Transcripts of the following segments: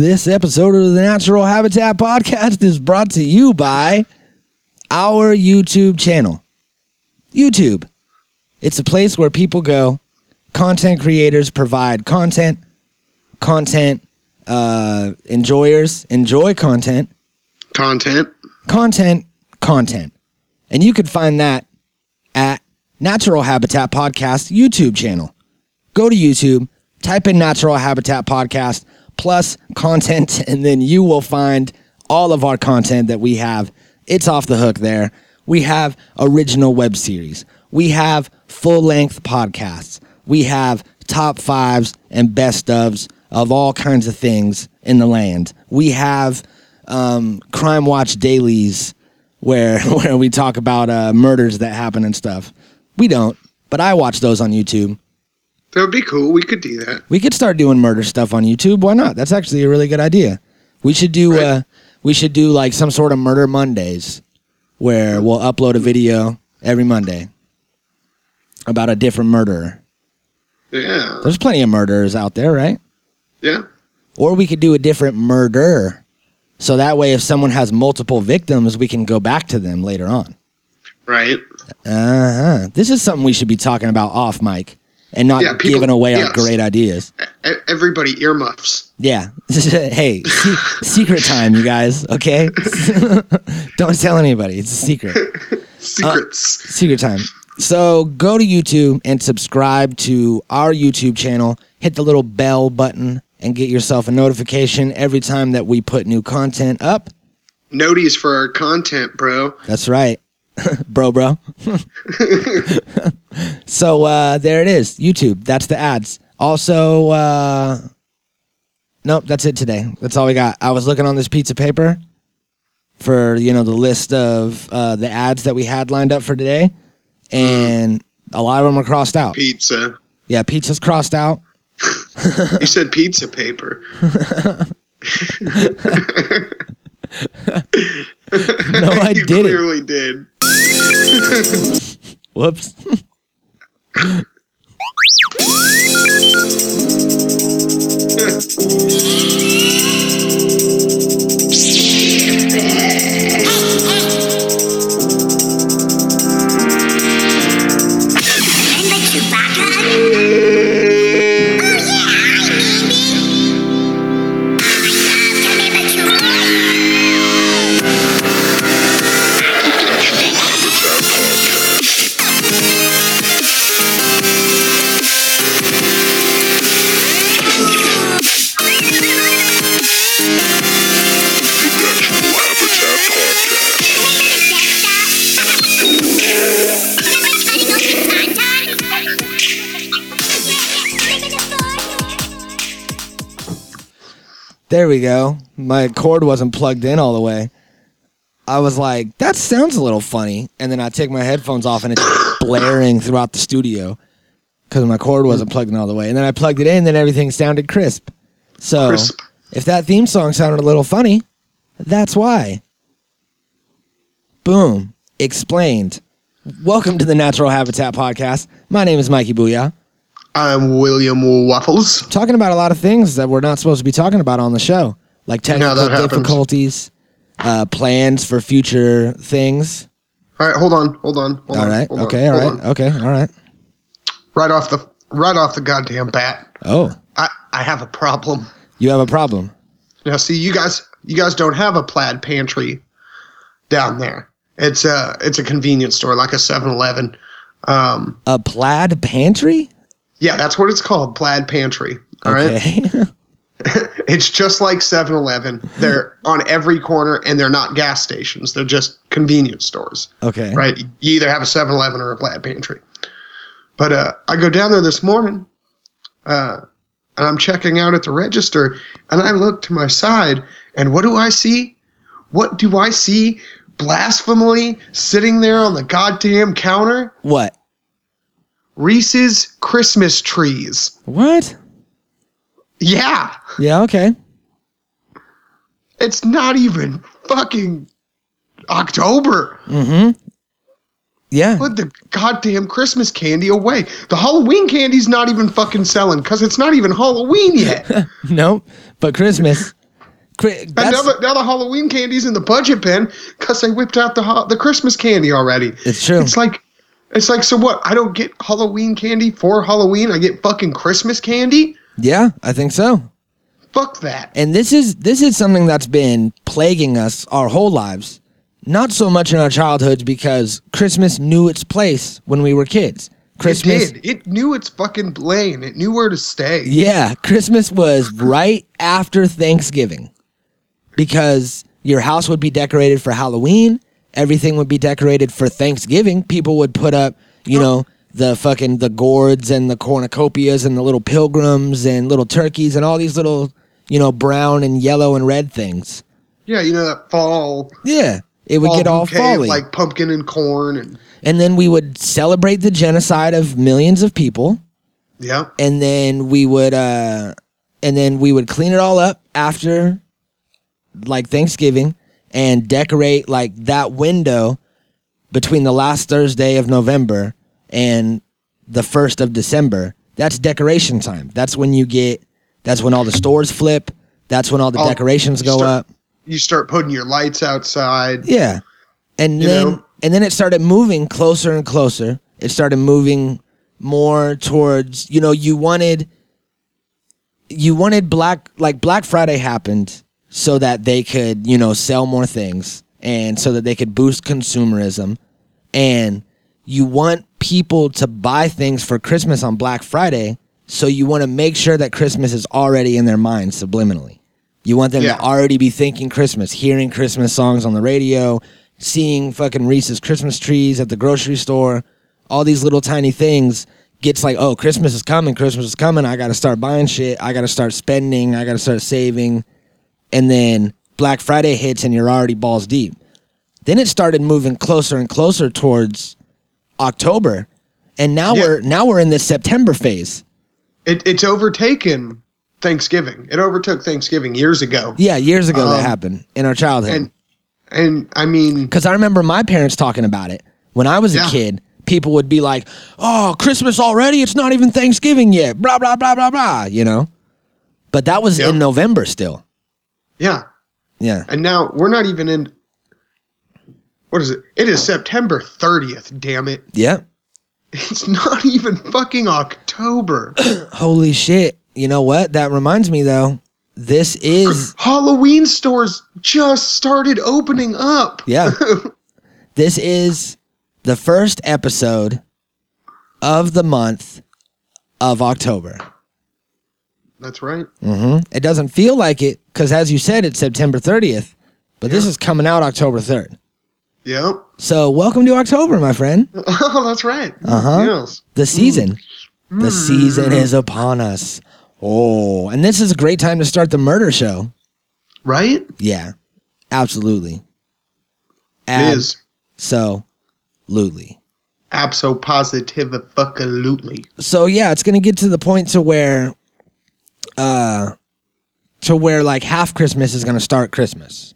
This episode of the Natural Habitat Podcast is brought to you by our YouTube channel. YouTube. It's a place where people go. Content creators provide content. Content uh, enjoyers enjoy content. Content. Content, content. And you could find that at Natural Habitat Podcast YouTube channel. Go to YouTube, type in Natural Habitat Podcast plus content, and then you will find all of our content that we have. It's off the hook there. We have original web series. We have full length podcasts. We have top fives and best ofs of all kinds of things in the land. We have um, Crime Watch dailies where where we talk about uh, murders that happen and stuff. We don't, but I watch those on YouTube. That would be cool. We could do that. We could start doing murder stuff on YouTube. Why not? That's actually a really good idea. We should do Right. uh we should do like some sort of murder Mondays where we'll upload a video every Monday about a different murderer. Yeah. There's plenty of murderers out there, right? Yeah. Or we could do a different murder. So that way if someone has multiple victims, we can go back to them later on. Right. Uh-huh. This is something we should be talking about off mic and not Yeah, people- giving away our great ideas. Everybody earmuffs. Yeah. hey, se- secret time, you guys. Okay. Don't tell anybody. It's a secret. Secrets. Secret time. So go to YouTube and subscribe to our YouTube channel. Hit the little bell button and get yourself a notification every time that we put new content up. Noties for our content, bro. That's right. bro, bro. so uh, there it is. YouTube. That's the ads. Also, uh, nope, that's it today. That's all we got. I was looking on this piece of paper for, you know, the list of uh, the ads that we had lined up for today. And a lot of them are crossed out. Pizza. Yeah, pizza's crossed out. You said pizza paper. No, I you didn't. clearly did. Whoops. There we go. My cord wasn't plugged in all the way. I was like, that sounds a little funny. And then I take my headphones off and it's blaring throughout the studio because my cord wasn't hmm. plugged in all the way. And then I plugged it in, then everything sounded crisp. So Crisp. if that theme song sounded a little funny, that's why. Boom. Explained. Welcome to the Natural Habitat Podcast. My name is Mikey Booyah. I'm William Waffles. talking about a lot of things that we're not supposed to be talking about on the show, like technical happens. difficulties, uh, plans for future things. All right, hold on, hold on. Hold All on, right. on, Okay. All hold on. Okay. All right. Right off the right off the goddamn bat. Oh, I, I have a problem. you have a problem. Now, see, you guys, you guys don't have a plaid pantry down there. It's a, it's a convenience store like a 7-Eleven. Um, A plaid pantry? Yeah, that's what it's called, plaid pantry. All right, Okay. it's just like 7-Eleven. They're on every corner, and they're not gas stations. They're just convenience stores. okay. Right? You either have a 7-Eleven or a plaid pantry. But uh, I go down there this morning, uh, and I'm checking out at the register, and I look to my side, and what do I see? What do I see? Blasphemily sitting there on the goddamn counter? What? Reese's Christmas trees. What? Yeah, Yeah. Okay. it's not even fucking October. Mm-hmm. Yeah. Put the goddamn Christmas candy away. The Halloween candy's not even fucking selling because it's not even Halloween yet. Nope. But Christmas. Chri- And now the, now the Halloween candy's in the budget bin because they whipped out the the Christmas candy already. It's true. It's like, it's like, so what? I don't get Halloween candy for Halloween. I get fucking Christmas candy. yeah, I think so. Fuck that. And this is this is something that's been plaguing us our whole lives. Not so much in our childhoods because Christmas knew its place when we were kids. Christmas It did. It knew its fucking lane. It knew where to stay. Yeah, Christmas was right after Thanksgiving because your house would be decorated for Halloween, everything would be decorated for Thanksgiving. People would put up, you know, the fucking the gourds and the cornucopias and the little pilgrims and little turkeys and all these little, you know, brown and yellow and red things. Yeah, you know that fall. Yeah, it would fall get all bouquet of, folly. like pumpkin and corn and and then we would celebrate the genocide of millions of people. yeah. and then we would uh and then we would clean it all up after like Thanksgiving and decorate like that window between the last Thursday of November and the 1st of December. That's decoration time. That's when you get that's when all the stores flip. That's when all the All- decorations go start- up. You start putting your lights outside. Yeah. And then know? and then it started moving closer and closer. It started moving more towards, you know, you wanted you wanted black like Black Friday happened so that they could, you know, sell more things and so that they could boost consumerism and you want people to buy things for Christmas on Black Friday, so you want to make sure that Christmas is already in their minds subliminally. You want them Yeah. to already be thinking Christmas, hearing Christmas songs on the radio, seeing fucking Reese's Christmas trees at the grocery store, all these little tiny things gets like, oh, Christmas is coming, Christmas is coming. I got to start buying shit. I got to start spending. I got to start saving. And then Black Friday hits and you're already balls deep. Then it started moving closer and closer towards October. And now Yeah. we're now we're in this September phase. It, it's overtaken Thanksgiving. It overtook Thanksgiving years ago. Yeah, years ago that Um, happened in our childhood. And and I mean, Because I remember my parents talking about it when I was a kid. People would be like, "Oh, Christmas already? It's not even Thanksgiving yet." Blah blah blah blah blah. You know, but that was Yeah. in November still. Yeah. Yeah, And now we're not even in. What is it? It is September 30th. Damn it! yeah. It's not even fucking October. Holy shit! You know what? That reminds me though. This is Halloween stores just started opening up. yeah. this is the first episode of the month of October. That's right. hmm It doesn't feel like it because, as you said, it's September 30th, but this is coming out October 3rd. Yep. So, welcome to October, my friend. Oh, that's right. Uh-huh. Yes. The season. The season is upon us. Oh, and this is a great time to start the murder show. Right? Yeah, absolutely. It is. Absolutely. Abso positive fuckalutely. So yeah, it's gonna get to the point to where, uh, to where like half Christmas is gonna start Christmas.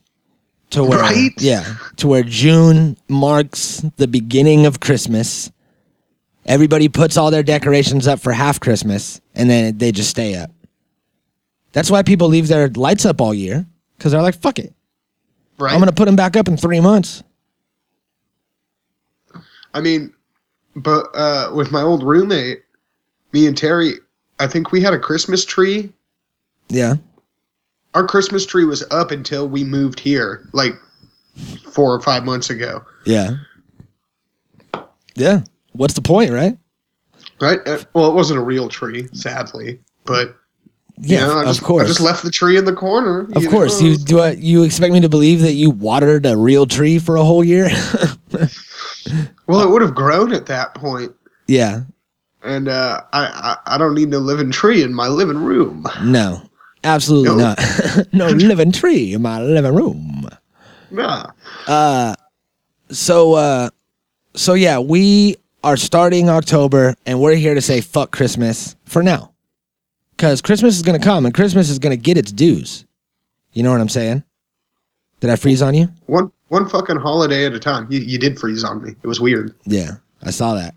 To where, Right? yeah, to where June marks the beginning of Christmas. Everybody puts all their decorations up for half Christmas, and then they just stay up. That's why people leave their lights up all year because they're like, "Fuck it, Right? I'm gonna put them back up in three months." I mean, but uh, with my old roommate, me and Terry, I think we had a Christmas tree. Yeah, Our Christmas tree was up until we moved here, like four or five months ago. yeah, yeah. What's the point, right? Right? Uh, well, it wasn't a real tree, sadly, but you Yeah, know, I of course. I just left the tree in the corner. Of you course, know? you do. I, you expect me to believe that you watered a real tree for a whole year? Well, it would have grown at that point, yeah, and uh, I, I I don't need no living tree in my living room. no, absolutely No. not. no living tree in my living room. Nah. Uh, so, uh, so yeah, we are starting October, and we're here to say fuck Christmas for now, because Christmas is gonna come, and Christmas is gonna get its dues. You know what I'm saying? Did I freeze on you? One one fucking holiday at a time. You, you did freeze on me. It was weird. Yeah, I saw that.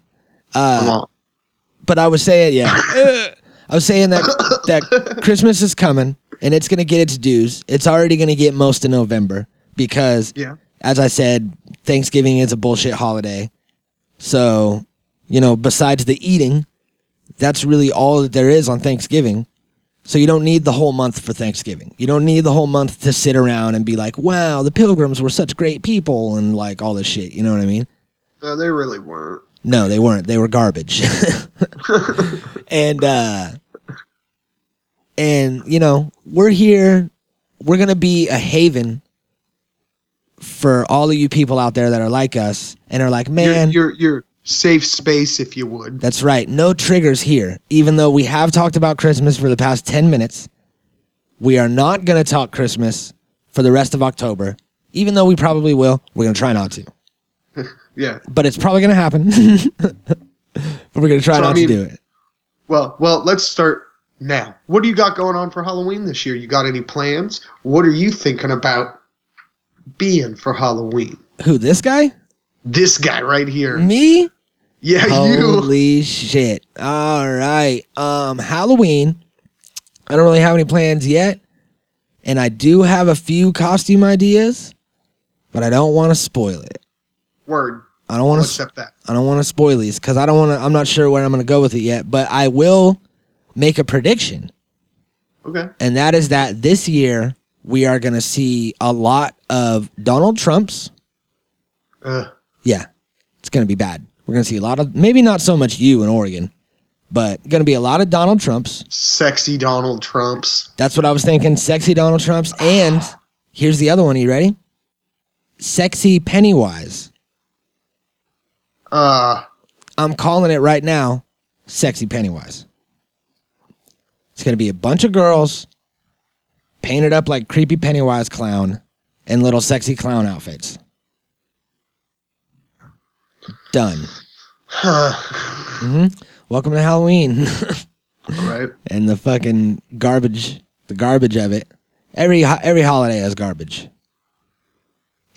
Uh, but I was saying, yeah, I was saying that that Christmas is coming and it's gonna get its dues. It's already gonna get most of November because, yeah. as I said, Thanksgiving is a bullshit holiday. So, you know, besides the eating, that's really all that there is on Thanksgiving. So you don't need the whole month for Thanksgiving. You don't need the whole month to sit around and be like, "Wow, the Pilgrims were such great people," and like all this shit. You know what I mean? No, they really weren't. No, they weren't. They were garbage. and uh and you know, we're here we're going to be a haven for all of you people out there that are like us and are like, "Man, Your, your your safe space, if you would. that's right. No triggers here." Even though we have talked about Christmas for the past 10 minutes, we are not going to talk Christmas for the rest of October. Even though we probably will, we're going to try not to. Yeah. But it's probably going to happen. we're going to try So, I not mean- to do it. Well, well, let's start now. What do you got going on for Halloween this year? You got any plans? What are you thinking about being for Halloween? Who, this guy? This guy right here. Me? Yeah, you. Holy shit. All right. Um Halloween. I don't really have any plans yet. And I do have a few costume ideas, but I don't want to spoil it. Word. I don't want to accept that. I don't want to spoil these cuz I don't want to I'm not sure where I'm going to go with it yet, but I will make a prediction. Okay. And that is that this year we are going to see a lot of Donald Trumps Uh, Yeah, it's going to be bad. We're going to see a lot of, maybe not so much you in Oregon, but going to be a lot of Donald Trumps. sexy Donald Trumps. That's what I was thinking. Sexy Donald Trumps. And here's the other one. Are you ready? Sexy Pennywise. Uh, I'm calling it right now. Sexy Pennywise. It's going to be a bunch of girls painted up like creepy Pennywise clown in little sexy clown outfits. Done. huh. Mm-hmm. Welcome to Halloween. right. and the fucking garbage, the garbage of it. Every every holiday has garbage,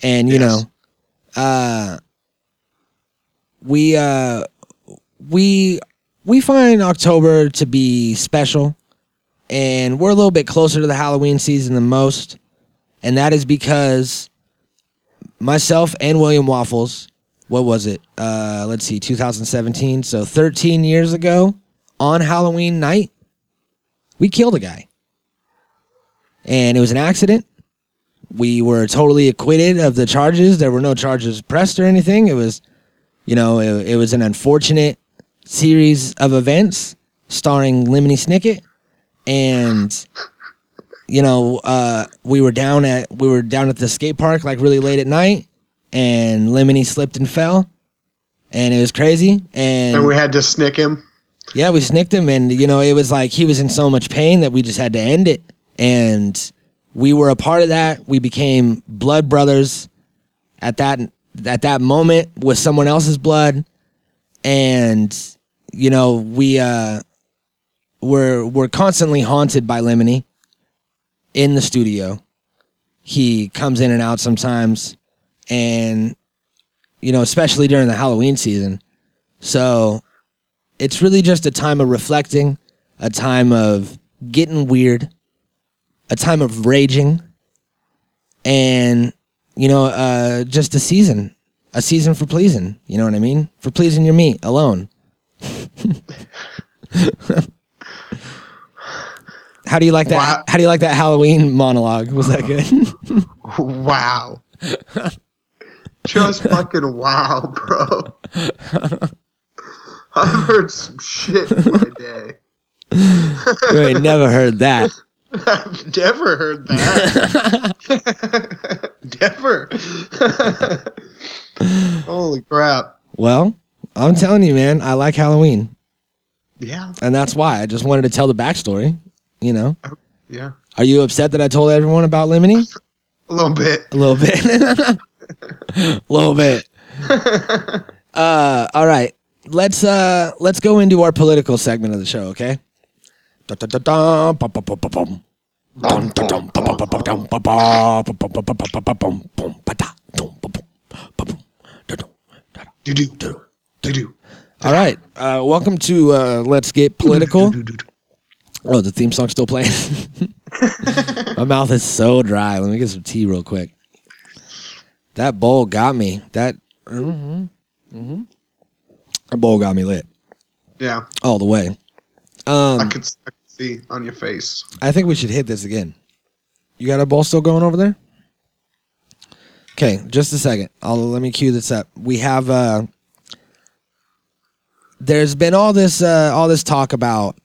and you Yes. know, uh, we uh, we we find October to be special, and we're a little bit closer to the Halloween season than most, and that is because myself and William Waffles, what was it? Uh, let's see, 2017. So 13 years ago on Halloween night, we killed a guy. And it was an accident. We were totally acquitted of the charges. There were no charges pressed or anything. It was, you know, it, it was an unfortunate series of events starring Lemony Snicket. And, you know, uh, we were down at we were down at the skate park like really late at night and Lemony slipped and fell. And it was crazy. And we had to snick him. Yeah, we snicked him, and you know, it was like he was in so much pain that we just had to end it. And we were a part of that. We became blood brothers at that at that moment with someone else's blood, and you know, we uh, we're we're constantly haunted by Lemony in the studio. He comes in and out sometimes, and you know, especially during the Halloween season. So it's really just a time of reflecting, a time of getting weird, a time of raging, and you know, uh, just a season, a season for pleasing. You know what I mean? For pleasing your meat alone. How do you like that? Wow. How do you like that Halloween monologue? Was that good? Wow. Just fucking wow, bro. I've heard some shit in my day. ain't never heard that. I've never heard that. Never. Holy crap. Well, I'm telling you, man, I like Halloween, Yeah. and that's why I just wanted to tell the backstory. You know, Yeah. are you upset that I told everyone about Lemony? A little bit. A little bit. A little bit. Uh, all right. Let's uh let's go into our political segment of the show, okay? Dun-dun-dun-dun, bum-bum-bum-bum-bum. Dun-dun-dun, All right. Uh, welcome to uh, Let's Get Political. Oh, the theme song's still playing. My mouth is so dry. Let me get some tea real quick. That bowl got me. That mhm, mhm. that bowl got me lit Yeah, all the way. I Um, could, I on your face. I think we should hit this again. You got a ball still going over there? Okay, just a second. I'll let me cue this up. We have uh there's been all this uh all this talk about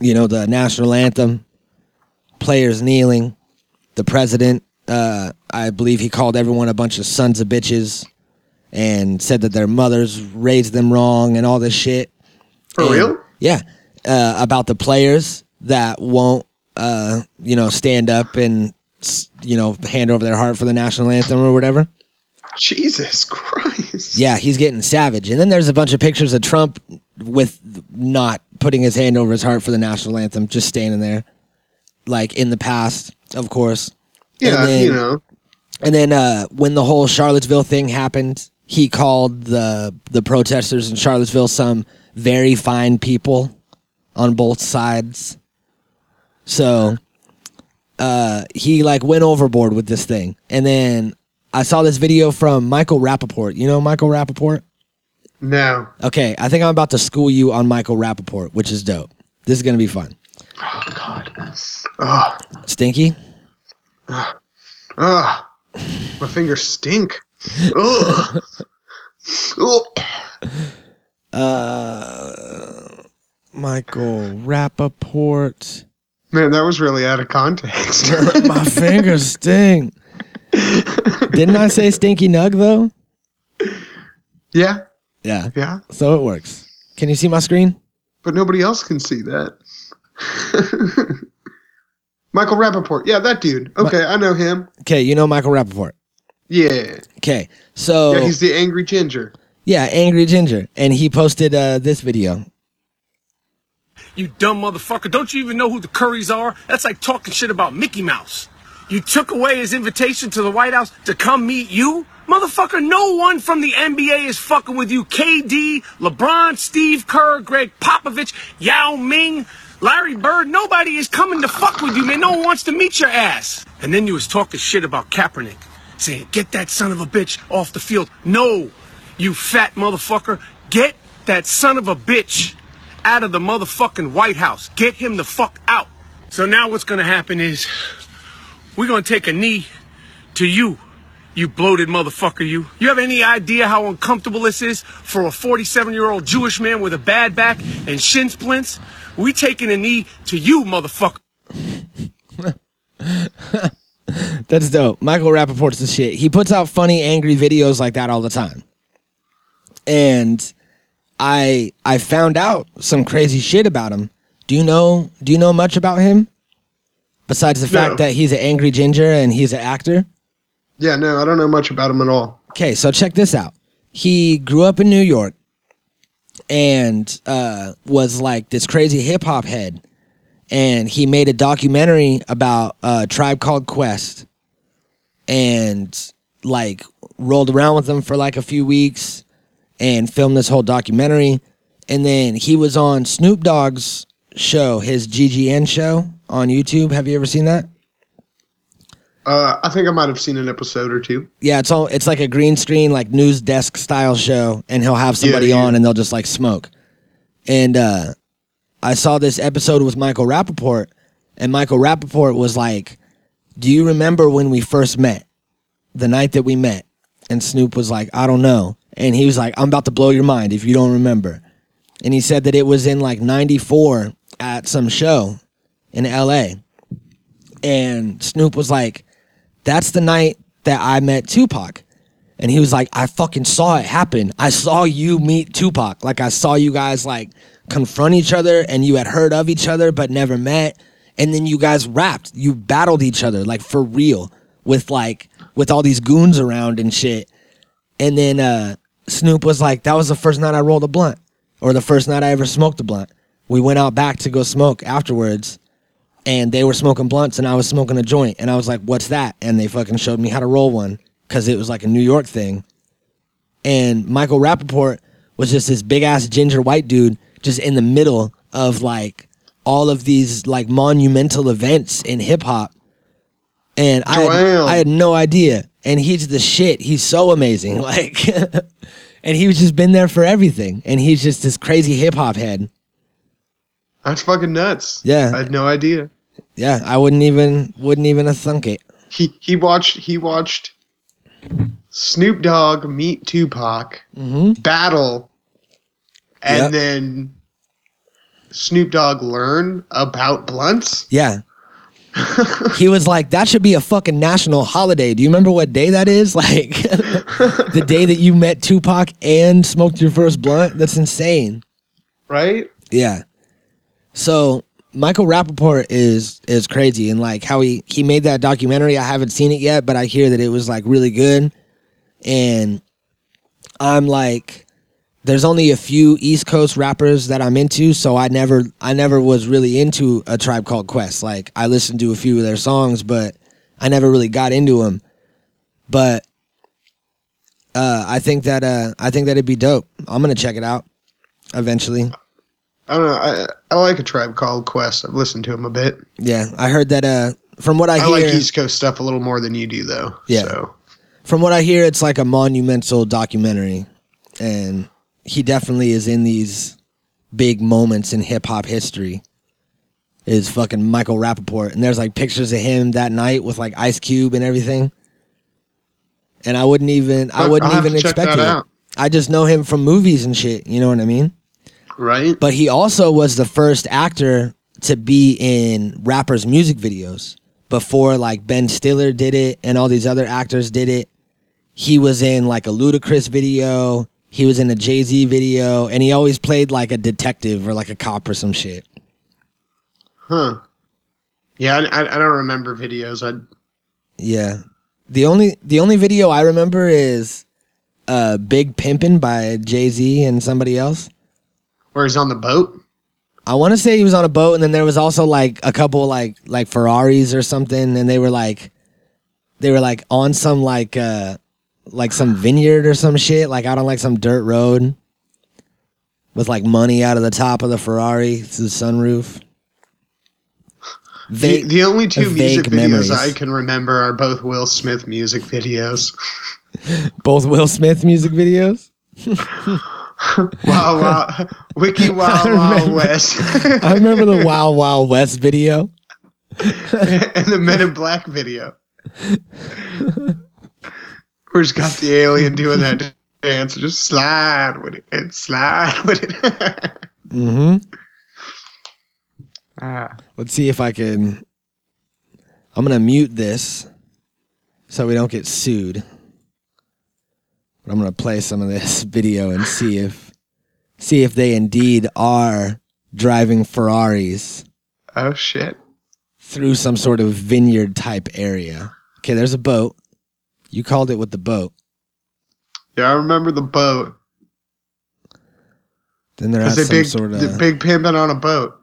you know the national anthem, players kneeling, the president uh I believe he called everyone a bunch of sons of bitches and said that their mothers raised them wrong and all this shit. For And- real? Yeah. Uh, about the players that won't, uh, you know, stand up and, you know, hand over their heart for the national anthem or whatever. Jesus Christ. Yeah, he's getting savage. And then there's a bunch of pictures of Trump with not putting his hand over his heart for the national anthem, just standing there, like in the past, of course. Yeah, And then- you know. And then uh, when the whole Charlottesville thing happened, he called the the protesters in Charlottesville some very fine people on both sides. So uh, he like went overboard with this thing. And then I saw this video from Michael Rappaport. You know Michael Rappaport? No. Okay, I think I'm about to school you on Michael Rappaport, which is dope. This is gonna be fun. Oh God. Oh, Stinky? oh. My fingers stink. Ugh. Ugh. Uh, Michael Rappaport. Man, that was really out of context. My fingers sting. Didn't I say stinky nug though? yeah, Yeah. yeah. So it works. Can you see my screen? But nobody else can see that. Michael Rappaport. Yeah, that dude. Okay, I know him. Okay, you know Michael Rappaport. Yeah. Okay. So yeah, he's the angry ginger. Yeah, angry Ginger. And he posted uh, this video. You dumb motherfucker. Don't you even know who the Currys are? That's like talking shit about Mickey Mouse. You took away his invitation to the White House to come meet you? Motherfucker, no one from the NBA is fucking with you. KD, LeBron, Steve Kerr, Gregg Popovich, Yao Ming, Larry Bird, nobody is coming to fuck with you, man. No one wants to meet your ass. And then you was talking shit about Kaepernick, saying, get that son of a bitch off the field. No, you fat motherfucker. Get that son of a bitch out of the motherfucking White House. Get him the fuck out. So now what's gonna happen is we're gonna take a knee to you, you bloated motherfucker, you. You have any idea how uncomfortable this is for a 47 year old Jewish man with a bad back and shin splints? We taking a knee to you, motherfucker. That's dope. Michael Rappaport's the shit. He puts out funny, angry videos like that all the time. And I I found out some crazy shit about him. Do you know do you know much about him? Besides the fact No. that he's an angry ginger and he's an actor? Yeah, no, I don't know much about him at all. Okay, so check this out. He grew up in New York and uh, was like this crazy hip hop head. And he made a documentary about a tribe called Quest and like rolled around with them for like a few weeks and filmed this whole documentary. And then he was on Snoop Dogg's show, his GGN show on YouTube. Have you ever seen that? Uh, I think I might have seen an episode or two. Yeah, it's all it's like a green screen, like news desk style show, and he'll have somebody Yeah, yeah. on and they'll just like smoke. And uh I saw this episode with Michael Rappaport, and Michael Rappaport was like, Do you remember when we first met? The night that we met? And Snoop was like, I don't know. And he was like, I'm about to blow your mind if you don't remember. And he said that it was in like 94 at some show in LA. And Snoop was like, That's the night that I met Tupac. And he was like, I fucking saw it happen. I saw you meet Tupac. Like I saw you guys like confront each other and you had heard of each other but never met. And then you guys rapped. You battled each other like for real with like with all these goons around and shit. And then uh Snoop was like, That was the first night I rolled a blunt. Or the first night I ever smoked a blunt. We went out back to go smoke afterwards and they were smoking blunts and I was smoking a joint and I was like, "What's that?" And they fucking showed me how to roll one because it was like a New York thing. and Michael Rappaport was just this big ass ginger white dude just in the middle of like all of these like monumental events in hip hop. And I had, I had no idea. And he's the shit. He's so amazing. Like and he's just been there for everything. And he's just this crazy hip hop head. That's fucking nuts. Yeah. I had no idea. Yeah, I wouldn't even wouldn't even have thunk it. He he watched he watched Snoop Dogg meet Tupac mm-hmm. battle, and Yep. then Snoop Dogg learn about blunts. Yeah. He was like, that should be a fucking national holiday. Do you remember what day that is? Like the day that you met Tupac and smoked your first blunt? That's insane. Right? Yeah. So Michael Rappaport is is crazy and like how he he made that documentary. I haven't seen it yet, but I hear that it was like really good. And I'm like there's only a few East Coast rappers that I'm into, so I never I never was really into a tribe called Quest. Like I listened to a few of their songs, but I never really got into them. But uh, I think that uh, I think that it'd be dope. I'm gonna check it out eventually. I don't know. I I like a tribe called Quest. I've listened to them a bit. Yeah, I heard that. Uh, from what I, I, hear, I like East Coast stuff a little more than you do, though. Yeah. So from what I hear, it's like a monumental documentary, and he definitely is in these big moments in hip hop history. Is fucking Michael Rappaport, and there's like pictures of him that night with like Ice Cube and everything. And I wouldn't even, I wouldn't I'll even expect it. I just know him from movies and shit. You know what I mean? right. But he also was the first actor to be in rappers' music videos before like Ben Stiller did it and all these other actors did it. He was in like a Ludacris video. He was in a Jay Z video, and he always played like a detective or like a cop or some shit. Huh. Yeah, I, I, don't remember videos. I Yeah. The only the only video I remember is uh Big Pimpin' by Jay Z and somebody else. where he's on the boat. I want to say he was on a boat, and then there was also like a couple like like Ferraris or something, and they were like they were like on some like uh like some vineyard or some shit, like out on like some dirt road with like money out of the top of the Ferrari through the sunroof. The, Vague- the only two music videos memories. I can remember are both Will Smith music videos. both Will Smith music videos. Wow, wow, Wiki Wild Wild remember. West, I remember the Wild Wild West video. and the Men in Black video. He's got the alien doing that dance, just slide with it and slide with it. Mm-hmm. ah, Let's see if I can. I'm gonna mute this so we don't get sued. But I'm gonna play some of this video and see if see if they indeed are driving Ferraris oh shit! through some sort of vineyard type area. Okay, there's a boat. You called it with the boat. Yeah, I remember the boat. Then they're at some big, sort of big pimping on a boat.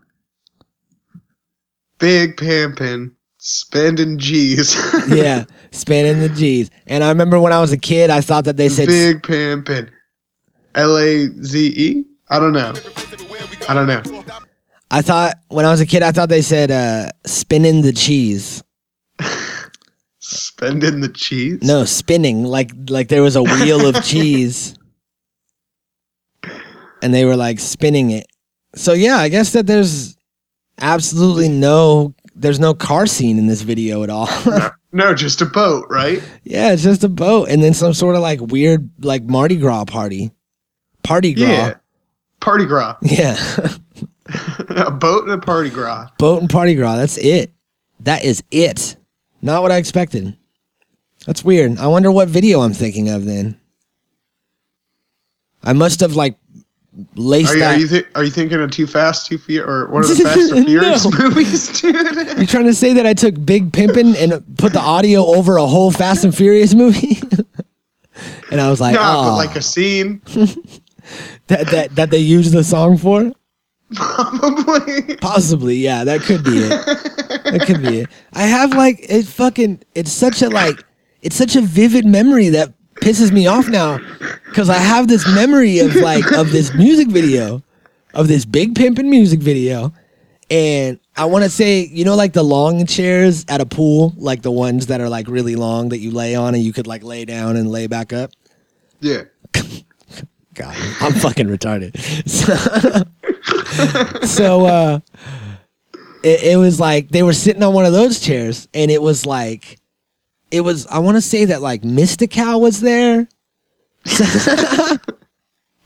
Big pimping, spending G's. yeah, spending the G's. And I remember when I was a kid, I thought that they said big pimping. L A Z E? I don't know. I don't know. I thought when I was a kid, I thought they said uh, spinning the cheese. Spending the cheese? No, spinning like like there was a wheel of cheese, and they were like spinning it. So yeah, I guess that there's absolutely no there's no car scene in this video at all. No, just a boat, right? yeah, it's just a boat and then some sort of like weird like Mardi Gras party, party gras. Yeah. Party gras. Yeah, a boat and a party gras. boat and party gras. That's it. That is it. Not what I expected. That's weird. I wonder what video I'm thinking of then. I must have like laced Are you, that. are you, thi- are you thinking of Too Fast, Too Furious, or one of the Fast and Furious movies, dude? You trying to say that I took Big Pimpin' and put the audio over a whole Fast and Furious movie? and I was like, no, oh, but like a scene, that, that that they used the song for? probably. Possibly, yeah, that could be it. that could be it. I have like it fucking it's such a like it's such a vivid memory that pisses me off now because I have this memory of like of this music video, of this big pimpin' music video, and I want to say, you know, like the long chairs at a pool, like the ones that are like really long that you lay on and you could like lay down and lay back up. Yeah. God, I'm fucking retarded. So, so uh, it, it was like they were sitting on one of those chairs, and it was like, it was. I want to say that like Mystikal was there,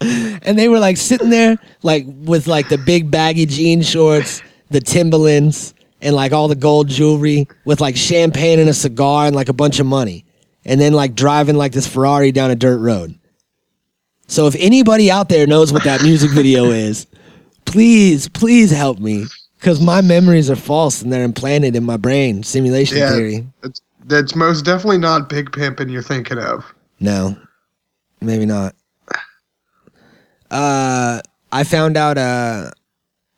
and they were like sitting there, like with like the big baggy jean shorts, the Timberlands, and like all the gold jewelry, with like champagne and a cigar and like a bunch of money, and then like driving like this Ferrari down a dirt road. So if anybody out there knows what that music video is, please, please help me. Because my memories are false and they're implanted in my brain. Simulation Yeah. theory. That's, that's most definitely not Big Pimpin' you're thinking of. No, maybe not. Uh, I found out. Uh,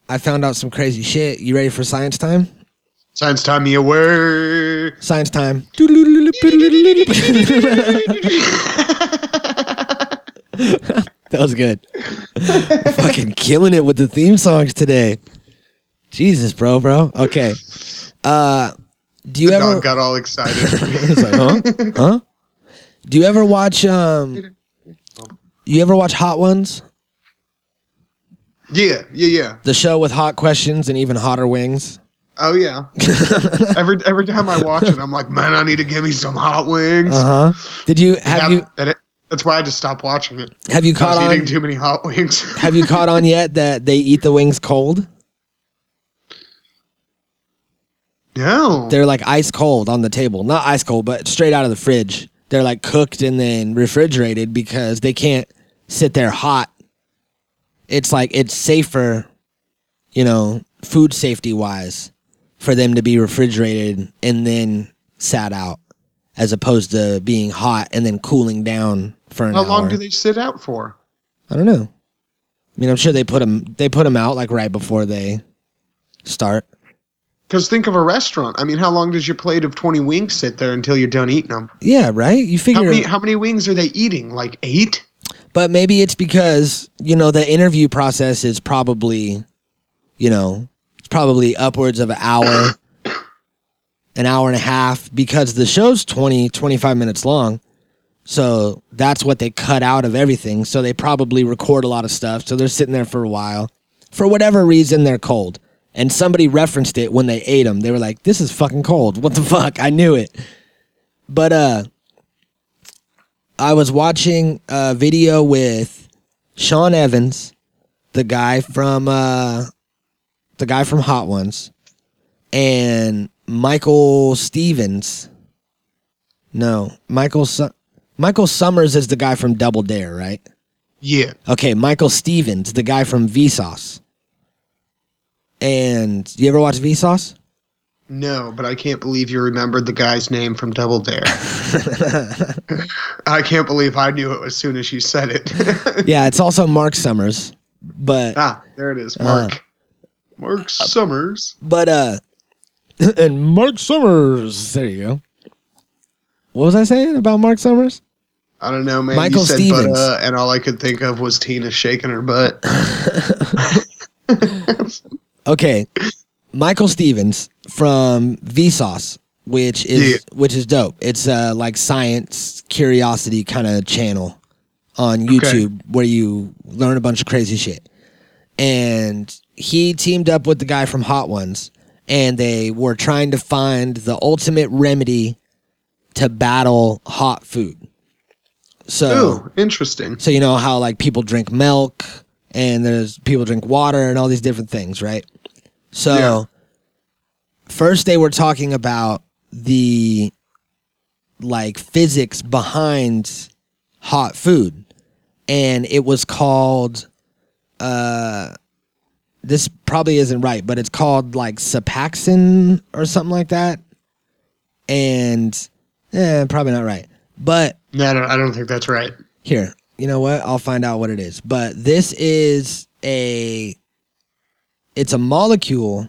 I found out some crazy shit. You ready for science time? Science time me away. Science time. that was good. Fucking killing it with the theme songs today. Jesus, bro, bro. Okay. Uh, do you ever? Got all excited. Like, huh? Huh? Do you ever watch? Um, you ever watch Hot Ones? yeah, yeah, yeah. The show with hot questions and even hotter wings. Oh yeah. every every time I watch it, I'm like, man, I need to give me some hot wings. Uh huh. Did you have you it- that's why I just stopped watching it. have you I caught was eating on? too many hot wings. Have you caught on yet that they eat the wings cold? no. They're like ice cold on the table. Not ice cold, but straight out of the fridge. They're like cooked and then refrigerated because they can't sit there hot. It's like it's safer, you know, food safety wise, for them to be refrigerated and then sat out as opposed to being hot and then cooling down for an How hour. long do they sit out for? I don't know. I mean, I'm sure they put them they put them out like right before they start. Because think of a restaurant. I mean, how long does your plate of 20 wings sit there until you're done eating them? Yeah, right. You figure. How many, how many wings are they eating? Like eight? But maybe it's because, you know, the interview process is probably, you know, it's probably upwards of an hour, an hour and a half, because the show's 20, 25 minutes long. So that's what they cut out of everything. So they probably record a lot of stuff. So they're sitting there for a while. For whatever reason, they're cold. And somebody referenced it when they ate them. They were like, this is fucking cold. What the fuck? I knew it. But, uh, I was watching a video with Sean Evans, the guy from uh the guy from Hot Ones, and Michael Stevens. No, Michael Su- Michael Summers is the guy from Double Dare, right? Yeah. Okay, Michael Stevens, the guy from Vsauce. And you ever watch Vsauce? No, but I can't believe you remembered the guy's name from Double Dare. I can't believe I knew it as soon as you said it. Yeah, it's also Mark Summers. But ah, there it is. Uh. Mark. Mark Summers. But uh and Mark Summers. There you go. What was I saying about Mark Summers? I don't know, man. Michael you said Stevens. but uh, and all I could think of was Tina shaking her butt. Okay. Michael Stevens from Vsauce, which is Yeah. which is dope. It's uh like science curiosity kind of channel on YouTube where you learn a bunch of crazy shit. And he teamed up with the guy from Hot Ones and they were trying to find the ultimate remedy to battle hot food. So Ooh, interesting. So you know how like people drink milk and there's people drink water and all these different things, right? So Yeah. first they were talking about the like physics behind hot food and it was called uh this probably isn't right, but it's called like Sepaxin or something like that. And eh, probably not right. But No, I don't, I don't think that's right. here, you know what? I'll find out what it is. But this is a it's a molecule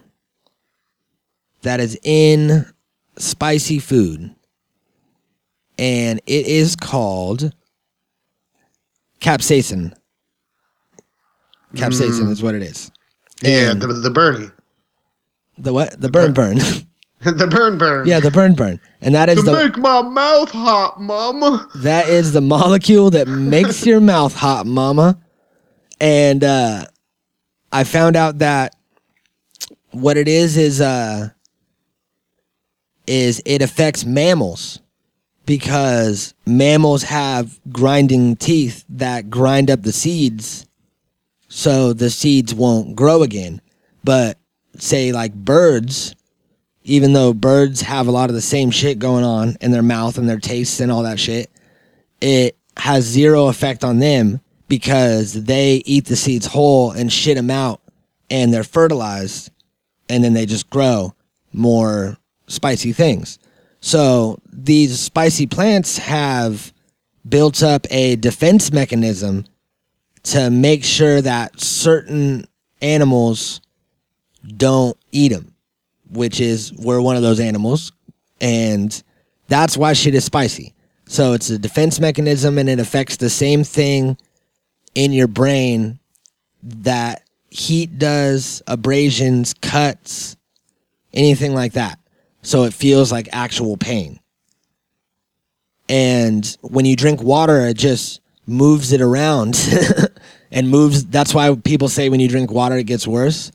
that is in spicy food. And it is called capsaicin. Capsaicin mm. is what it is. Yeah, And the, the Bernie. the what? The burn burn. the burn burn. yeah, the burn burn. And that is To the make my mouth hot, mama. that is the molecule that makes your mouth hot, mama. And uh I found out that what it is is uh is it affects mammals because mammals have grinding teeth that grind up the seeds so the seeds won't grow again. But say like birds, even though birds have a lot of the same shit going on in their mouth and their tastes and all that shit, it has zero effect on them because they eat the seeds whole and shit them out and they're fertilized and then they just grow more spicy things. So these spicy plants have built up a defense mechanism to make sure that certain animals don't eat them, which is we're one of those animals, and that's why shit is spicy. So it's a defense mechanism, and it affects the same thing in your brain that heat does, abrasions, cuts, anything like that. So it feels like actual pain. And when you drink water, it just moves it around and moves. That's why people say when you drink water, it gets worse.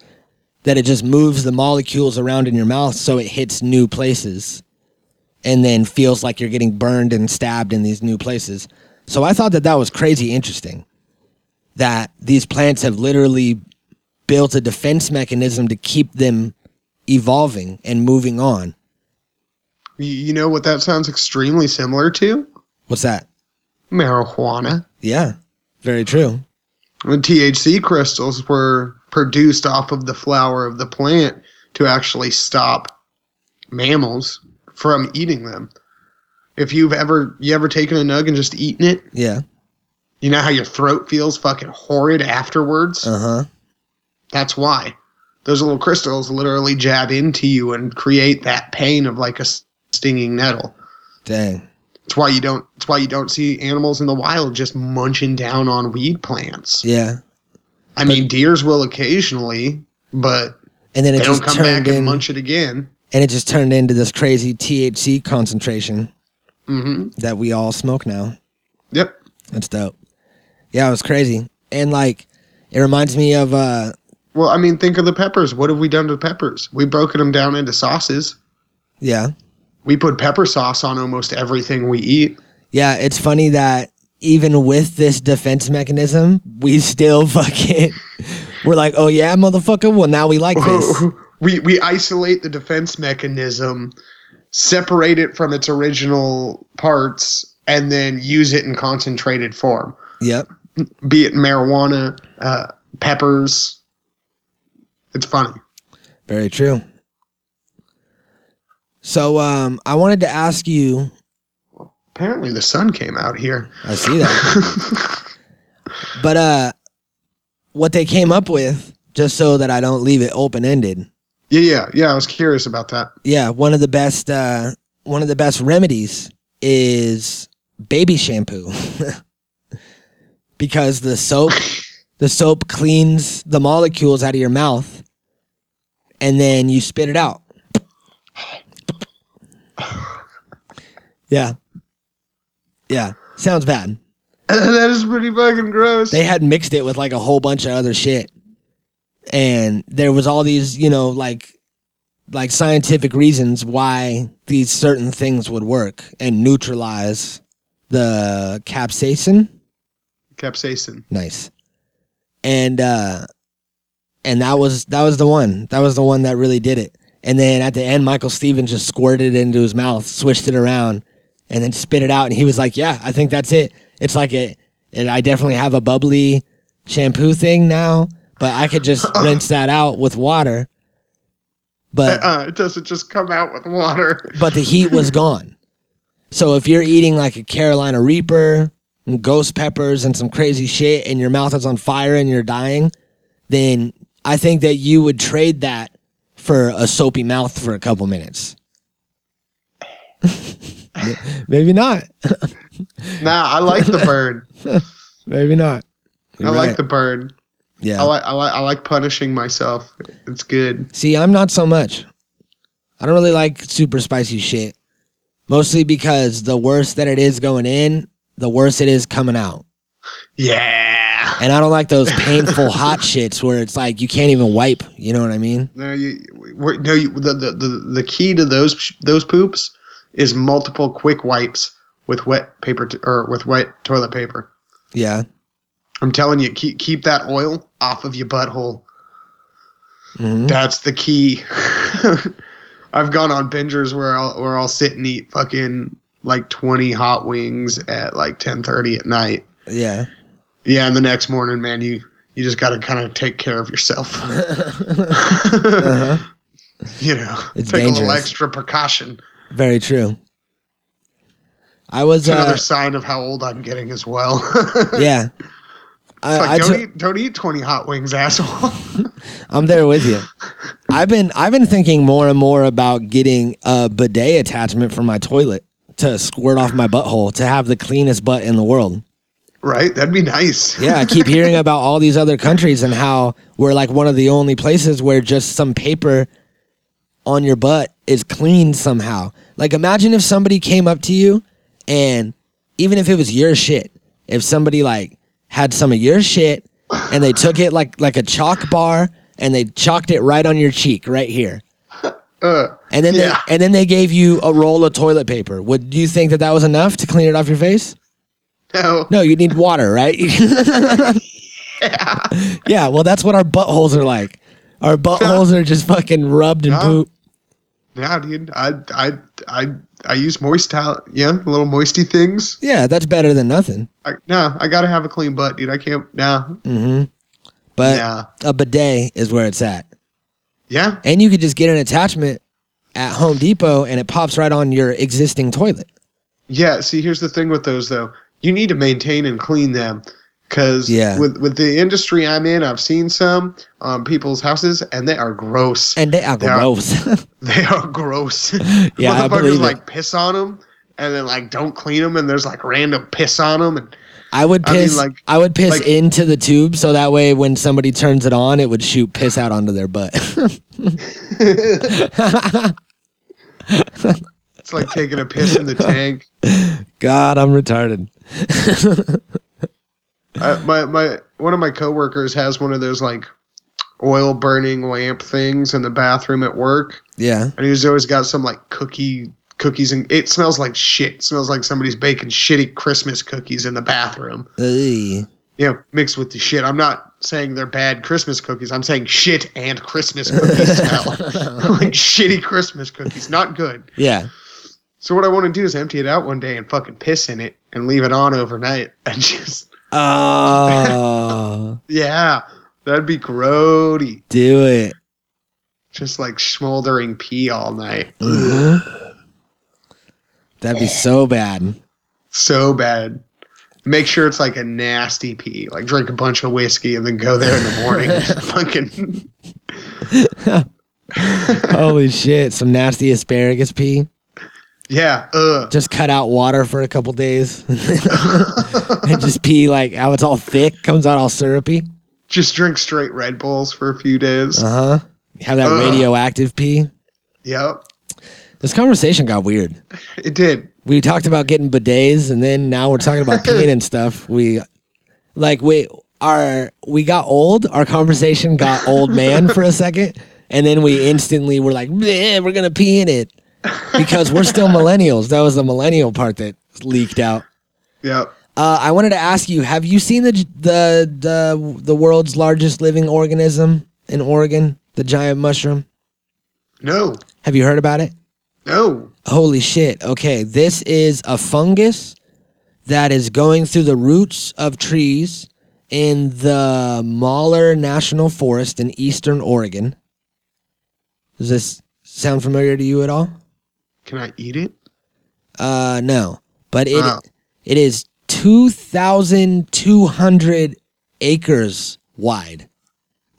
That it just moves the molecules around in your mouth so it hits new places and then feels like you're getting burned and stabbed in these new places. So I thought that that was crazy interesting. That these plants have literally built a defense mechanism to keep them evolving and moving on. You, know what that sounds extremely similar to? What's that? Marijuana. Yeah, very true. When THC crystals were produced off of the flower of the plant to actually stop mammals from eating them. If you've ever you ever taken a nug and just eaten it, Yeah. you know how your throat feels fucking horrid afterwards? Uh huh. That's why. Those little crystals literally jab into you and create that pain of like a stinging nettle. Dang. It's why you don't it's why you don't see animals in the wild just munching down on weed plants. Yeah. I mean deers will occasionally, but And then it they don't just come turned back and munch it again. and it just turned into this crazy THC concentration hmm that we all smoke now. Yep. That's dope. Yeah, it was crazy. And like, it reminds me of uh, Well, I mean, think of the peppers. What have we done to peppers? We've broken them down into sauces. yeah, We put pepper sauce on almost everything we eat. yeah. It's funny that even with this defense mechanism, we still fucking we're like, oh yeah, motherfucker. Well, now we like this. we we isolate the defense mechanism, separate it from its original parts, and then use it in concentrated form. yep. Be it marijuana, uh, peppers. It's funny. Very true. So, um, I wanted to ask you. Apparently, the sun came out here. I see that. but uh what they came up with, just so that I don't leave it open ended. Yeah, yeah, yeah. I was curious about that. Yeah, one of the best uh one of the best remedies is baby shampoo. because the soap the soap cleans the molecules out of your mouth and then you spit it out. Yeah. Yeah. Sounds bad. that is pretty fucking gross. they had mixed it with like a whole bunch of other shit and there was all these you know like like scientific reasons why these certain things would work and neutralize the capsaicin Capsaicin. nice and uh and that was that was the one that was the one that really did it and then at the end michael stevens just squirted it into his mouth switched it around and then spit it out and he was like yeah i think that's it it's like it and i definitely have a bubbly shampoo thing now but i could just rinse that out with water but Uh, it doesn't just come out with water. but the heat was gone. So if you're eating like a Carolina Reaper and ghost peppers and some crazy shit and your mouth is on fire and you're dying, then I think that you would trade that for a soapy mouth for a couple minutes. Maybe not. Nah, I like the bird. Maybe not. I like the burn. yeah. I like I like I like punishing myself. It's good. See, I'm not so much. I don't really like super spicy shit. Mostly because the worse that it is going in, the worse it is coming out. Yeah. And I don't like those painful hot shits where it's like you can't even wipe. You know what I mean? No, you, no. You, the, the the the key to those those poops is multiple quick wipes with wet paper t- or with wet toilet paper. Yeah. I'm telling you, keep keep that oil off of your butthole. Mhm. That's the key. I've gone on bingers where I'll where I'll sit and eat fucking like 20 hot wings at like 10:30 at night. Yeah. Yeah, and the next morning, man, you you just got to kind of take care of yourself. Uh-huh. you know, It's take a little dangerous. extra precaution. Very true. I was another uh, sign of how old I'm getting as well. yeah. I, Like, I don't took- eat don't eat 20 hot wings, asshole. I'm there with you. I've been I've been thinking more and more about getting a bidet attachment for my toilet to squirt off my butthole to have the cleanest butt in the world. right? That'd be nice. Yeah, I keep hearing about all these other countries and how we're like one of the only places where just some paper on your butt is clean somehow. Like imagine if somebody came up to you and even if it was your shit, if somebody like had some of your shit and they took it like like a chalk bar and they chalked it right on your cheek right here. Uh, And then Yeah. they and then they gave you a roll of toilet paper. Would you think that that was enough to clean it off your face? no. No, you need water, right? yeah. yeah, well, that's what our buttholes are like. Our buttholes are just fucking rubbed and No. poop. Yeah, dude. I I I I use moist towel. Yeah, little moisty things. Yeah, that's better than nothing. I, no, I gotta have a clean butt, dude. I can't. No. Mm-hmm. But Yeah. a bidet is where it's at. Yeah. And you could just get an attachment at Home Depot and it pops right on your existing toilet. Yeah. See, here's the thing with those though. You need to maintain and clean them. Cause Yeah. with with the industry I'm in, I've seen some um, people's houses, and they are gross. And they are Yeah. gross. They are gross. Yeah, Motherfuckers believe it. like piss on them, and then like don't clean them, and there's like random piss on them, and I would I mean, piss. I, would piss like- into the tube so that way when somebody turns it on, it would shoot piss out onto their butt. it's like taking a piss in the tank. God, I'm retarded. I, my my one of my coworkers has one of those like oil burning lamp things in the bathroom at work, Yeah. and he's always got some like cookie cookies, and it smells like shit. It smells like somebody's baking shitty Christmas cookies in the bathroom. Ugh. You know, mixed with the shit. I'm not saying they're bad Christmas cookies. I'm saying shit and Christmas cookies smell like shitty Christmas cookies. Not good. Yeah. So what I want to do is empty it out one day and fucking piss in it and leave it on overnight and just Oh, yeah, that'd be grody. do it. Just like smoldering pee all night. Uh-huh. That'd be so bad. So bad. Make sure it's like a nasty pee. Like drink a bunch of whiskey and then go there in the morning. fucking Holy shit. Some nasty asparagus pee. Yeah. Ugh. Just cut out water for a couple days and just pee like how it's all thick, comes out all syrupy. Just drink straight Red Bulls for a few days. Uh huh. Have that Ugh. radioactive pee. Yep. This conversation got weird. It did. We talked about getting bidets, and then now we're talking about peeing and stuff. We like we our we got old. Our conversation got old man for a second, and then we instantly were like, "Bleh, we're gonna pee in it because we're still millennials. That was the millennial part that leaked out. Yep. Uh, I wanted to ask you: Have you seen the the the the world's largest living organism in Oregon, the giant mushroom? No. Have you heard about it? No. Holy shit. Okay, this is a fungus that is going through the roots of trees in the Malheur National Forest in eastern Oregon. Does this sound familiar to you at all? Can I eat it? Uh no. But it Wow. it is 2200 acres wide.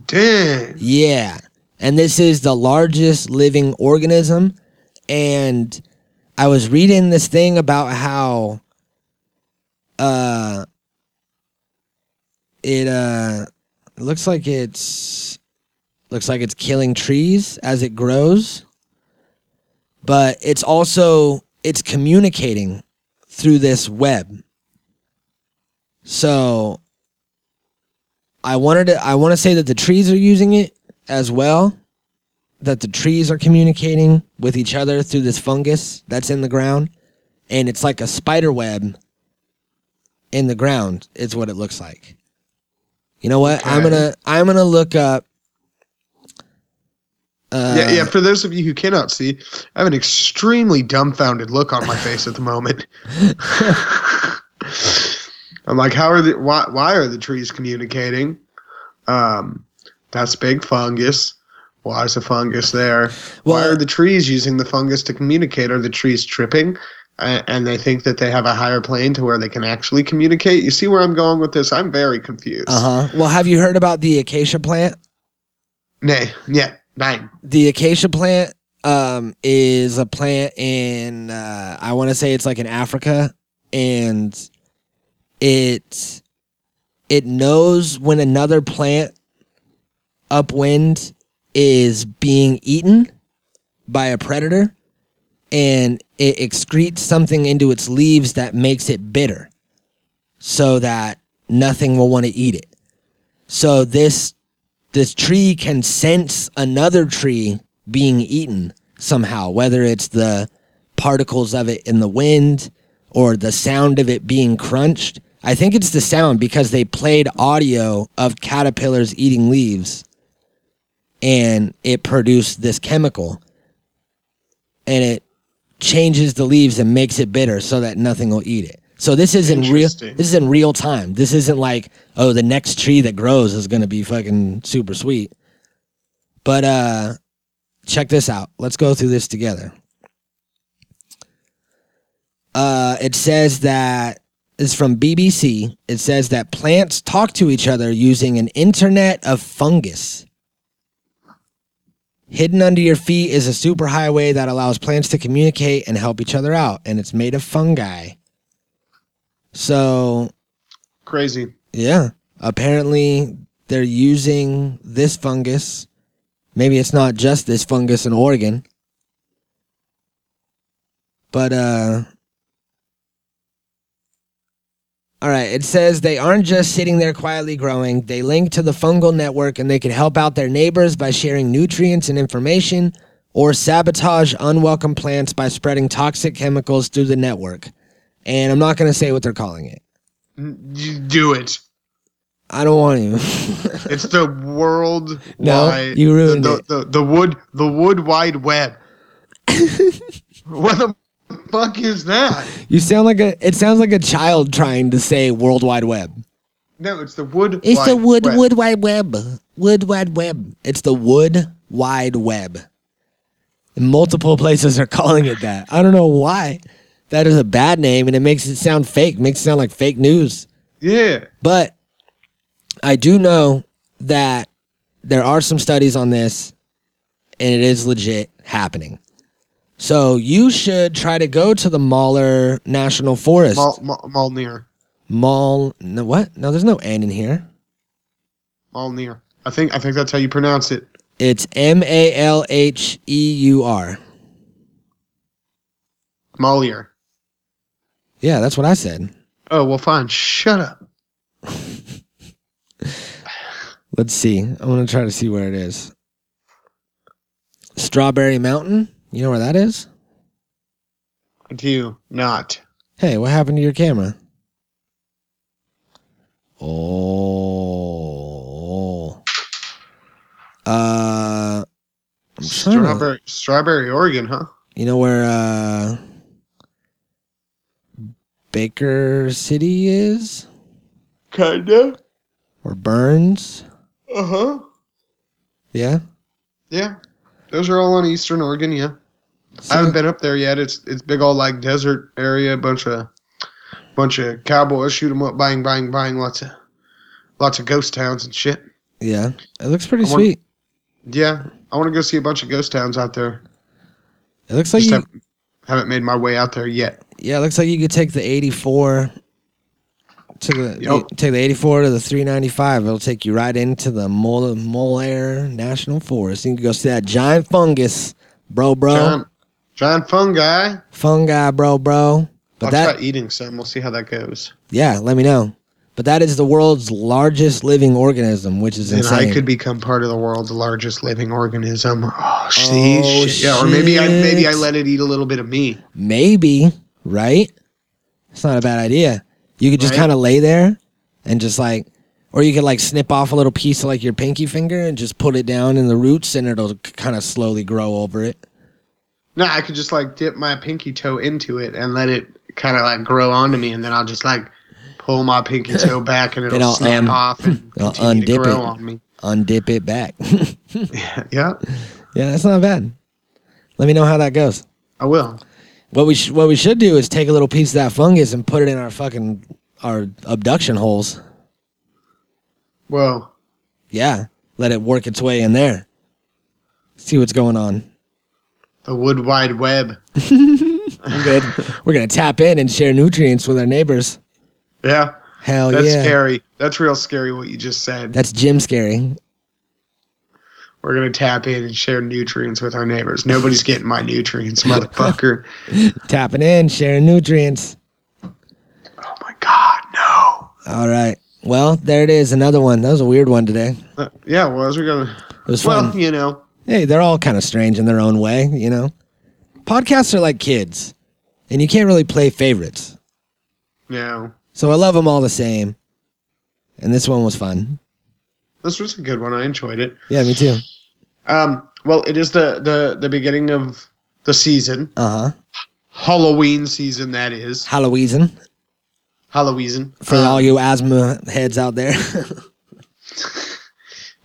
Dang. Yeah. And this is the largest living organism. And I was reading this thing about how uh it uh looks like it's looks like it's killing trees as it grows but it's also it's communicating through this web. So i wanted to i want to say that the trees are using it as well that the trees are communicating with each other through this fungus that's in the ground and it's like a spider web in the ground is what it looks like. You know what? I'm gonna i'm gonna look up uh, yeah, yeah. For those of you who cannot see, I have an extremely dumbfounded look on my face at the moment. I'm like, how are the why? Why are the trees communicating? Um, that's big fungus. Why is the fungus there? why are the trees using the fungus to communicate? Are the trees tripping? And they think that they have a higher plane to where they can actually communicate. You see where I'm going with this? I'm very confused. uh-huh well have you heard about the acacia plant Nay, yeah, nine. the acacia plant um, is a plant in uh, I want to say it's like in Africa, and it it knows when another plant upwind is being eaten by a predator, and it excretes something into its leaves that makes it bitter, so that nothing will want to eat it. So this this tree can sense another tree being eaten somehow, whether it's the particles of it in the wind or the sound of it being crunched. I think it's the sound because they played audio of caterpillars eating leaves and it produced this chemical and it changes the leaves and makes it bitter so that nothing will eat it. So this is in real this is in real time. This isn't like, oh, the next tree that grows is gonna be fucking super sweet. But uh check this out. Let's go through this together. Uh it says that it's from BBC. It says that plants talk to each other using an internet of fungus. Hidden under your feet is a superhighway that allows plants to communicate and help each other out, and it's made of fungi. So, Crazy. yeah, apparently they're using this fungus. Maybe it's not just this fungus in Oregon. But uh All right, it says they aren't just sitting there quietly growing. They link to the fungal network and they can help out their neighbors by sharing nutrients and information or sabotage unwelcome plants by spreading toxic chemicals through the network. And I'm not going to say what they're calling it. You do it. I don't want to. It's the world No, wide. you ruined the, it. The, the, the wood the wood wide web. what the fuck is that? you sound like a. It sounds like a child trying to say World Wide Web. No, it's the wood. It's the wood web. wood wide web. Wood wide web. It's the wood wide web. And multiple places are calling it that. I don't know why. That is a bad name and it makes it sound fake. Makes it sound like fake news. Yeah. But I do know that there are some studies on this and it is legit happening. So you should try to go to the Malheur National Forest. Mal, mal, Malnear. Mall. No, what? No, there's no N in here. Malnear. I think I think that's how you pronounce it. It's M A L H E U R. Mallear. Yeah, that's what I said. Oh well, fine. Shut up. Let's see. I'm gonna try to see where it is. Strawberry Mountain. You know where that is? Do not. Hey, what happened to your camera? Oh. Uh, I'm trying to- Strawberry, Strawberry, Oregon, huh? you know where uh Baker City is Kinda. or Burns? Uh huh. Yeah. Yeah. Those are all on Eastern Oregon. Yeah. I haven't been up there yet. It's it's big old like desert area. Bunch of bunch of cowboys shoot 'em up, bang, bang, bang. Lots of lots of ghost towns and shit. Yeah, it looks pretty sweet. Yeah, I want to go see a bunch of ghost towns out there. It looks like Just you, haven't, haven't made my way out there yet. Yeah, it looks like you could take the 84 To the Yep. take the 84 to the 395. It'll take you right into the Mole Molaire National Forest. You can go see that giant fungus, bro, bro. John, John Fungi. Fungi, bro, bro. But I'll that, try eating some. We'll see how that goes. yeah, let me know. But that is the world's largest living organism, which is insane. And insane. I could become part of the world's largest living organism. Oh, see, Oh, shit. yeah, or maybe I maybe I let it eat a little bit of me. Maybe, right? It's not a bad idea. You could just Right. kind of lay there and just like, or you could like snip off a little piece of like your pinky finger and just put it down in the roots and it'll kind of slowly grow over it. No, I could just like dip my pinky toe into it and let it kind of like grow onto me, and then I'll just like pull my pinky toe back, and it'll I'll snap un- off and continue to grow it. on me. Undip it back. Yeah, yeah, that's not bad. Let me know how that goes. I will. What we sh- what we should do is take a little piece of that fungus and put it in our fucking our abduction holes. Well, Yeah, let it work its way in there. See what's going on. the wood wide web. I'm good. We're gonna tap in and share nutrients with our neighbors. Yeah, Hell that's yeah, scary. That's real scary what you just said. that's Jim scary. We're gonna tap in and share nutrients with our neighbors. Nobody's getting my nutrients, motherfucker. Tapping in, sharing nutrients. Oh my god, no. All right. Well, there it is. Another one. That was a weird one today. Uh, yeah, well, as we're gonna. It was fun. Well, you know, Hey, they're all kind of strange in their own way, you know. Podcasts are like kids, and you can't really play favorites. no. So I love them all the same. And this one was fun. This was a good one. I enjoyed it. Yeah, me too. Um, well, it is the the the beginning of the season, Uh huh. Halloween season. That is Halloween Halloween. for Um, all you asthma heads out there.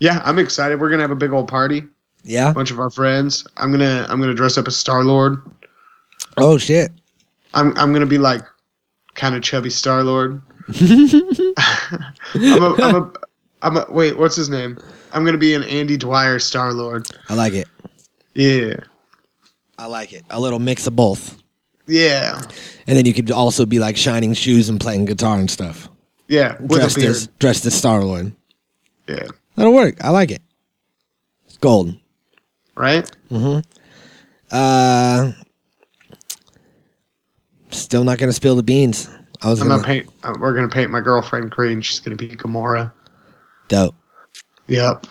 Yeah, I'm excited. We're gonna have a big old party. yeah. A bunch of our friends. I'm gonna I'm gonna dress up as Star Lord. Oh shit. I'm I'm gonna be like kind of chubby Star Lord. I'm a I'm a I'm a wait. What's his name? I'm gonna be an Andy Dwyer Star Lord. I like it. Yeah, I like it. A little mix of both. yeah, And then you could also be like shining shoes and playing guitar and stuff. yeah. With dressed a beard. as dressed as Star Lord. Yeah. That'll work. I like it. It's gold. Right. Mm-hmm. Uh still not gonna spill the beans. I was I'm gonna gonna paint. uh, We're gonna paint my girlfriend green. She's gonna be Gamora. Dope. Yep.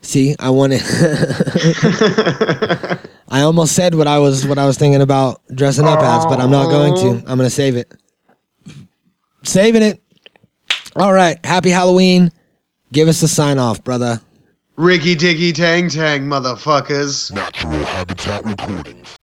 See, I wanted I almost said what I was what I was thinking about dressing up as, but I'm not going to. I'm gonna save it. Saving it. All right. Happy Halloween. Give us a sign off, brother. Ricky Dicky Tang Tang, motherfuckers. Natural Habitat Recordings.